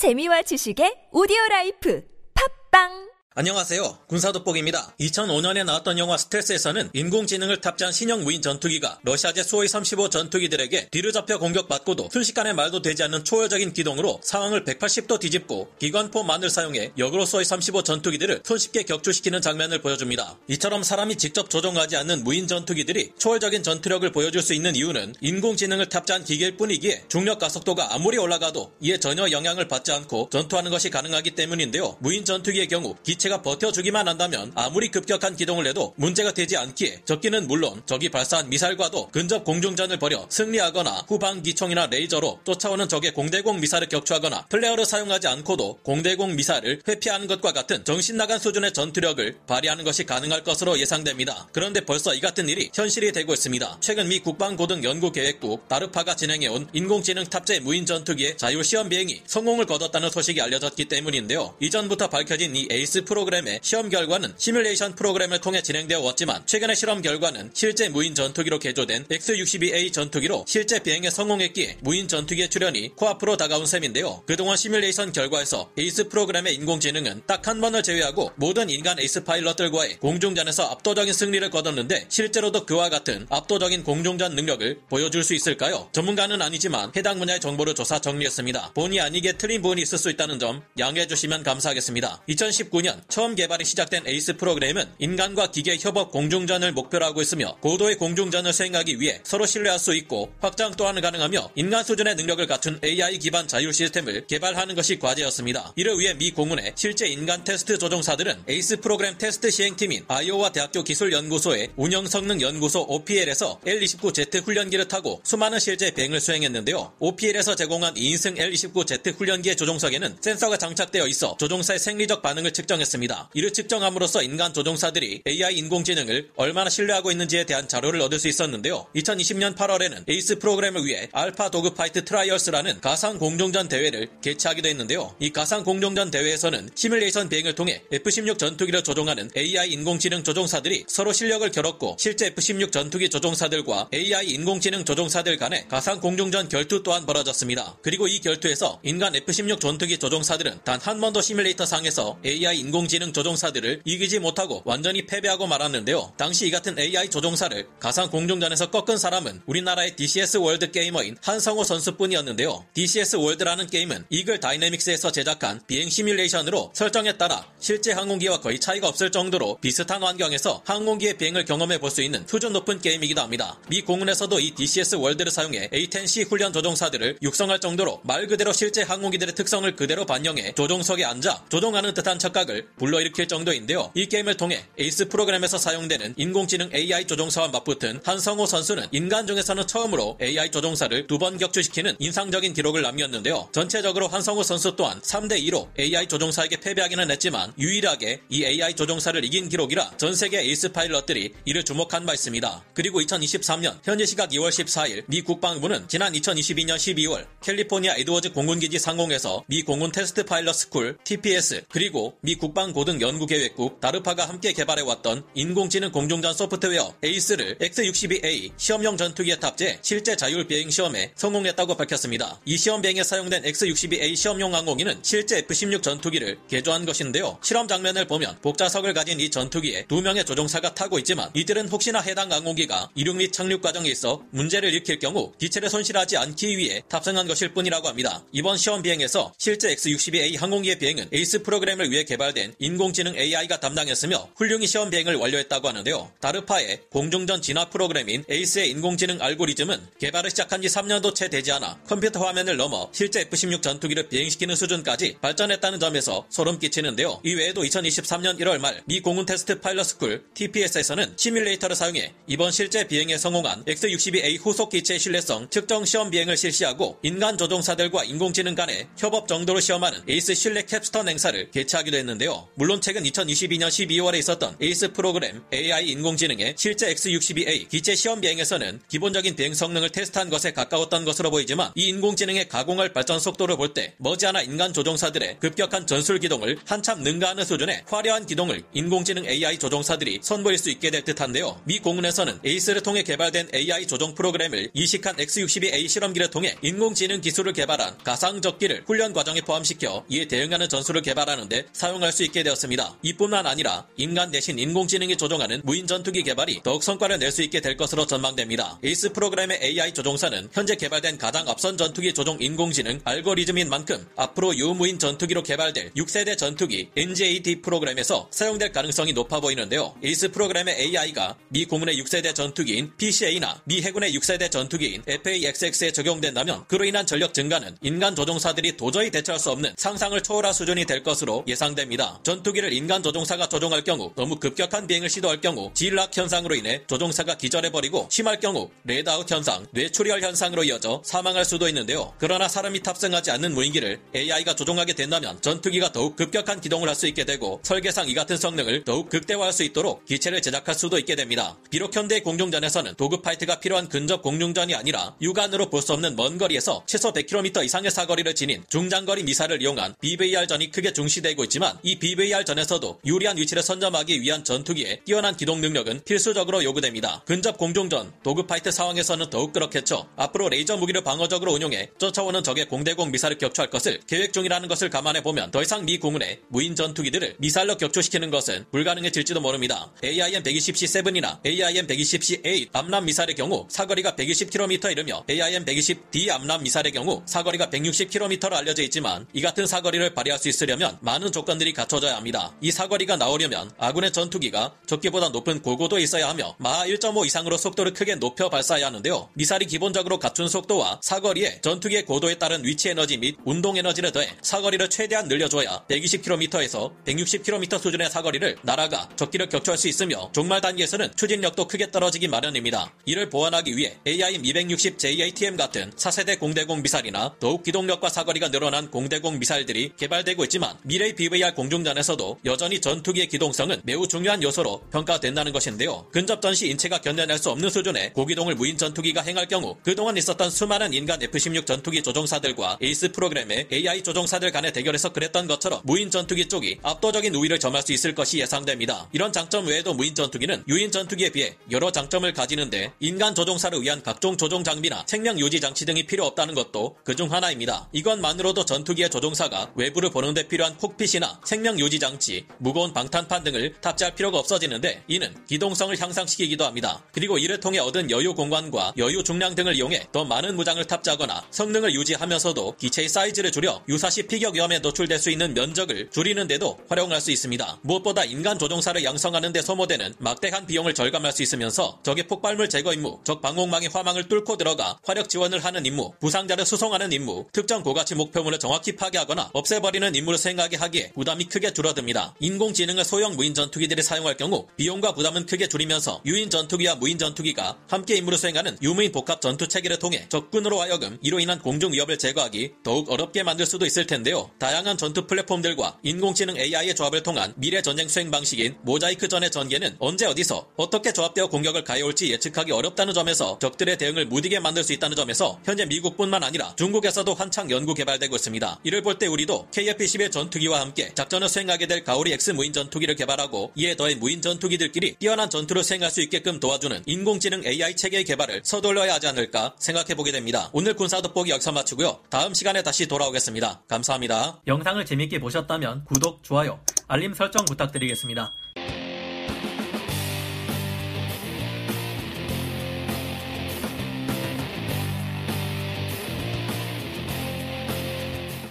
재미와 지식의 오디오 라이프. 팟빵 안녕하세요. 군사돋보기입니다. 2005년에 나왔던 영화 스텔스에서는 인공지능을 탑재한 신형 무인 전투기가 러시아제 수호이 35 전투기들에게 뒤를 잡혀 공격받고도 순식간에 말도 되지 않는 초월적인 기동으로 상황을 180도 뒤집고 기관포만을 사용해 역으로 수호이 35 전투기들을 손쉽게 격추시키는 장면을 보여줍니다. 이처럼 사람이 직접 조종하지 않는 무인 전투기들이 초월적인 전투력을 보여줄 수 있는 이유는 인공지능을 탑재한 기계일 뿐이기에 중력 가속도가 아무리 올라가도 이에 전혀 영향을 받지 않고 전투하는 것이 가능하기 때문인데요. 무인 전투기의 경우 기체 가 버텨주기만 한다면 아무리 급격한 기동을 해도 문제가 되지 않기에 적기는 물론 적이 발사한 미사일과도 근접 공중전을 벌여 승리하거나 후방 기총이나 레이저로 쫓아오는 적의 공대공 미사일을 격추하거나 플레어를 사용하지 않고도 공대공 미사일을 회피하는 것과 같은 정신 나간 수준의 전투력을 발휘하는 것이 가능할 것으로 예상됩니다. 그런데 벌써 이 같은 일이 현실이 되고 있습니다. 최근 미 국방고등연구계획국 DARPA가 진행해온 인공지능 탑재 무인 전투기의 자율 시험 비행이 성공을 거뒀다는 소식이 알려졌기 때문인데요. 이전부터 밝혀진 이 에이스 프로그램의 시험 결과는 시뮬레이션 프로그램을 통해 진행되어 왔지만 최근의 실험 결과는 실제 무인 전투기로 개조된 X-62A 전투기로 실제 비행에 성공했기에 무인 전투기의 출현이 코앞으로 다가온 셈인데요. 그동안 시뮬레이션 결과에서 에이스 프로그램의 인공지능은 딱 한 번을 제외하고 모든 인간 에이스 파일럿들과의 공중전에서 압도적인 승리를 거뒀는데 실제로도 그와 같은 압도적인 공중전 능력을 보여줄 수 있을까요? 전문가는 아니지만 해당 분야의 정보를 조사 정리했습니다. 본의 아니게 틀린 부분이 있을 수 있다는 점 양해해 주시면 감사하겠습니다. 2019년 처음 개발이 시작된 에이스 프로그램은 인간과 기계 협업 공중전을 목표로 하고 있으며 고도의 공중전을 수행하기 위해 서로 신뢰할 수 있고 확장 또한 가능하며 인간 수준의 능력을 갖춘 AI 기반 자율 시스템을 개발하는 것이 과제였습니다. 이를 위해 미 공군의 실제 인간 테스트 조종사들은 에이스 프로그램 테스트 시행팀인 아이오와 대학교 기술연구소의 운영성능연구소 OPL에서 L-29Z 훈련기를 타고 수많은 실제 비행을 수행했는데요. OPL에서 제공한 2인승 L-29Z 훈련기의 조종석에는 센서가 장착되어 있어 조종사의 생리적 반응을 측정 했습니다. 이를 측정함으로써 인간 조종사들이 AI 인공지능을 얼마나 신뢰하고 있는지에 대한 자료를 얻을 수 있었는데요. 2020년 8월에는 에이스 프로그램을 위해 AlphaDogfight Trials라는 가상 공중전 대회를 개최하기도 했는데요. 이 가상 공중전 대회에서는 시뮬레이션 비행을 통해 F-16 전투기를 조종하는 AI 인공지능 조종사들이 서로 실력을 겨뤘고 실제 F-16 전투기 조종사들과 AI 인공지능 조종사들 간의 가상 공중전 결투 또한 벌어졌습니다. 그리고 이 결투에서 인간 F-16 전투기 조종사들은 단 한 번도 시뮬레이터 상에서 AI 인공 지능 조종사들을 이기지 못하고 완전히 패배하고 말았는데요. 당시 이 같은 AI 조종사를 가상 공중전에서 꺾은 사람은 우리나라의 DCS World 게이머인 한성호 선수뿐이었는데요. DCS World라는 게임은 Eagle Dynamics에서 제작한 비행 시뮬레이션으로 설정에 따라 실제 항공기와 거의 차이가 없을 정도로 비슷한 환경에서 항공기의 비행을 경험해 볼 수 있는 수준 높은 게임이기도 합니다. 미 공군에서도 이 DCS 월드를 사용해 A10C 훈련 조종사들을 육성할 정도로 말 그대로 실제 항공기들의 특성을 그대로 반영해 조종석에 앉아 조종하는 듯한 착각을 불러일으킬 정도인데요. 이 게임을 통해 에이스 프로그램에서 사용되는 인공지능 AI 조종사와 맞붙은 한성호 선수는 인간 중에서는 처음으로 AI 조종사를 두 번 격추시키는 인상적인 기록을 남겼는데요. 전체적으로 한성호 선수 또한 3대2로 AI 조종사에게 패배하기는 했지만 유일하게 이 AI 조종사를 이긴 기록이라 전 세계 에이스 파일럿들이 이를 주목한 바 있습니다. 그리고 2023년 현지 시각 2월 14일 미 국방부는 지난 2022년 12월 캘리포니아 에드워즈 공군기지 상공에서 미 공군 Test Pilot School TPS 그리고 미 국방 고등연구계획국 DARPA가 함께 개발해왔던 인공지능 공중전 소프트웨어 ACE를 X-62A 시험용 전투기에 탑재 실제 자율 비행 시험에 성공했다고 밝혔습니다. 이 시험 비행에 사용된 X-62A 시험용 항공기는 실제 F-16 전투기를 개조한 것인데요. 실험 장면을 보면 복좌석을 가진 이 전투기에 두 명의 조종사가 타고 있지만 이들은 혹시나 해당 항공기가 이륙 및 착륙 과정에 있어 문제를 일으킬 경우 기체를 손실하지 않기 위해 탑승한 것일 뿐이라고 합니다. 이번 시험 비행에서 실제 X-62A 항공기의 비행은 에이스 프로그램을 위해 개발된 인공지능 AI가 담당했으며 훌륭히 시험 비행을 완료했다고 하는데요. DARPA의 공중전 진화 프로그램인 에이스의 인공지능 알고리즘은 개발을 시작한 지 3년도 채 되지 않아 컴퓨터 화면을 넘어 실제 F-16 전투기를 비행시키는 수준까지 발전했다는 점에서 소름 끼치는데요. 이 외에도 2023년 1월 말 미 공군 Test Pilot School TPS에서는 시뮬레이터를 사용해 이번 실제 비행에 성공한 X-62A 후속 기체의 신뢰성 측정 시험 비행을 실시하고 인간 조종사들과 인공지능 간의 협업 정도를 시험하는 에이스 신뢰 Capstone 행사를 개최하기도 했는데요. 물론 최근 2022년 12월에 있었던 에이스 프로그램 AI 인공지능의 실제 X-62A 기체 시험 비행에서는 기본적인 비행 성능을 테스트한 것에 가까웠던 것으로 보이지만 이 인공지능의 가공할 발전 속도를 볼 때 머지않아 인간 조종사들의 급격한 전술 기동을 한참 능가하는 수준의 화려한 기동을 인공지능 AI 조종사들이 선보일 수 있게 될 듯한데요. 미 공군에서는 에이스를 통해 개발된 AI 조종 프로그램을 이식한 X-62A 실험기를 통해 인공지능 기술을 개발한 가상적기를 훈련 과정에 포함시켜 이에 대응하는 전술을 개발하는데 사용할 수 있게 되었습니다. 이뿐만 아니라 인간 대신 인공지능이 조종하는 무인 전투기 개발이 더욱 성과를 낼 수 있게 될 것으로 전망됩니다. 에이스 프로그램의 AI 조종사는 현재 개발된 가장 앞선 전투기 조종 인공지능 알고리즘인 만큼 앞으로 유무인 전투기로 개발될 6세대 전투기 NGAD 프로그램에서 사용될 가능성이 높아 보이는데요. 에이스 프로그램의 AI가 미 공군의 6세대 전투기인 PCA나 미 해군의 6세대 전투기인 FAXX에 적용된다면 그로 인한 전력 증가는 인간 조종사들이 도저히 대처할 수 없는 상상을 초월할 수준이 될 것으로 예상됩니다. 전투기를 인간 조종사가 조종할 경우 너무 급격한 비행을 시도할 경우 G-LOC 현상으로 인해 조종사가 기절해버리고 심할 경우 redout 현상, 뇌출혈 현상으로 이어져 사망할 수도 있는데요. 그러나 사람이 탑승하지 않는 무인기를 AI가 조종하게 된다면 전투기가 더욱 급격한 기동을 할 수 있게 되고 설계상 이 같은 성능을 더욱 극대화할 수 있도록 기체를 제작할 수도 있게 됩니다. 비록 현대 공중전에서는 dogfight가 필요한 근접 공중전이 아니라 육안으로 볼 수 없는 먼 거리에서 최소 100km 이상의 사거리를 지닌 중장거리 미사일을 이용한 BVR전이 크게 중시되고 있지만 이 BVR전에서도 유리한 위치를 선점하기 위한 전투기의 뛰어난 기동 능력은 필수적으로 요구됩니다. 근접 공중전, dogfight 상황에서는 더욱 그렇겠죠. 앞으로 레이저 무기를 방어적으로 운용해 쫓아오는 적의 공대공 미사일을 격추할 것을 계획 중이라는 것을 감안해 보면 더 이상 미 공군의 무인 전투기들을 미사일로 격추시키는 것은 불가능해질지도 모릅니다. AIM-120C7이나 AIM-120C8 AMRAAM 미사일의 경우 사거리가 120km 이르며 AIM-120D AMRAAM 미사일의 경우 사거리가 160km로 알려져 있지만 이 같은 사거리를 발휘할 수 있으려면 많은 조건들이 갖춰 져야 합니다. 이 사거리가 나오려면 아군의 전투기가 적기보다 높은 고고도에 있어야 하며 마하 1.5 이상으로 속도를 크게 높여 발사해야 하는데요. 미사일이 기본적으로 갖춘 속도와 사거리에 전투기의 고도에 따른 위치 에너지 및 운동 에너지를 더해 사거리를 최대한 늘려줘야 120km에서 160km 수준의 사거리를 날아가 적기를 격추할 수 있으며 종말 단계에서는 추진력도 크게 떨어지기 마련입니다. 이를 보완하기 위해 AIM-260JATM 같은 4세대 공대공 미사일이나 더욱 기동력과 사거리가 늘어난 공대공 미사일들이 개발되고 있지만 미래의 BVR 공중전에서도 여전히 전투기의 기동성은 매우 중요한 요소로 평가된다는 것인데요. 근접 전 시 인체가 견뎌낼 수 없는 수준의 고기동을 무인 전투기가 행할 경우 그동안 있었던 수많은 인간 F-16 전투기 조종사들과 에이스 프로그램의 AI 조종사들 간의 대결에서 그랬던 것처럼 무인 전투기 쪽이 압도적인 우위를 점할 수 있을 것이 예상됩니다. 이런 장점 외에도 무인 전투기는 유인 전투기에 비해 여러 장점을 가지는데 인간 조종사를 위한 각종 조종 장비나 생명 유지 장치 등이 필요 없다는 것도 그중 하나입니다. 이것만으로도 전투기의 조종사가 외부를 보는데 필요한 cockpit이나 생명 유지 장치, 무거운 방탄판 등을 탑재할 필요가 없어지는데 이는 기동성을 향상시키기도 합니다. 그리고 이를 통해 얻은 여유 공간과 여유 중량 등을 이용해 더 많은 무장을 탑재하거나 성능을 유지하면서도 기체의 사이즈를 줄여 유사시 피격 위험에 노출될 수 있는 면적을 줄이는 데도 활용할 수 있습니다. 무엇보다 인간 조종사를 양성하는 데 소모되는 막대한 비용을 절감할 수 있으면서 적의 폭발물 제거 임무, 적 방공망의 화망을 뚫고 들어가 화력 지원을 하는 임무, 부상자를 수송하는 임무, 특정 고가치 목표물을 정확히 파괴하거나 없애버리는 임무를 수행하게 하기에 부담이 크게 줄어듭니다. 인공지능을 소형 무인 전투기들이 사용할 경우 비용과 부담은 크게 줄이면서 유인 전투기와 무인 전투기가 함께 임무를 수행하는 유무인 복합 전투 체계를 통해 적군으로 하여금 이로 인한 공중 위협을 제거하기 더욱 어렵게 만들 수도 있을 텐데요. 다양한 전투 플랫폼들과 인공지능 AI의 조합을 통한 미래 전쟁 수행 방식인 모자이크 전의 전개는 언제 어디서 어떻게 조합되어 공격을 가해올지 예측하기 어렵다는 점에서 적들의 대응을 무디게 만들 수 있다는 점에서 현재 미국뿐만 아니라 중국에서도 한창 연구 개발되고 있습니다. 이를 볼 때 우리도 KF-11 전투기와 함께 작전을 수행하게 될 가오리 X 무인 전투기를 개발하고 이에 더해 무인 전투기들끼리 뛰어난 전투를 수행할 수 있게끔 도와주는 인공지능 AI 체계의 개발을 서둘러야 하지 않을까 생각해 보게 됩니다. 오늘 군사 돋보기 여기서 마치고요. 다음 시간에 다시 돌아오겠습니다. 감사합니다. 영상을 재밌게 보셨다면 구독, 좋아요, 알림 설정 부탁드리겠습니다.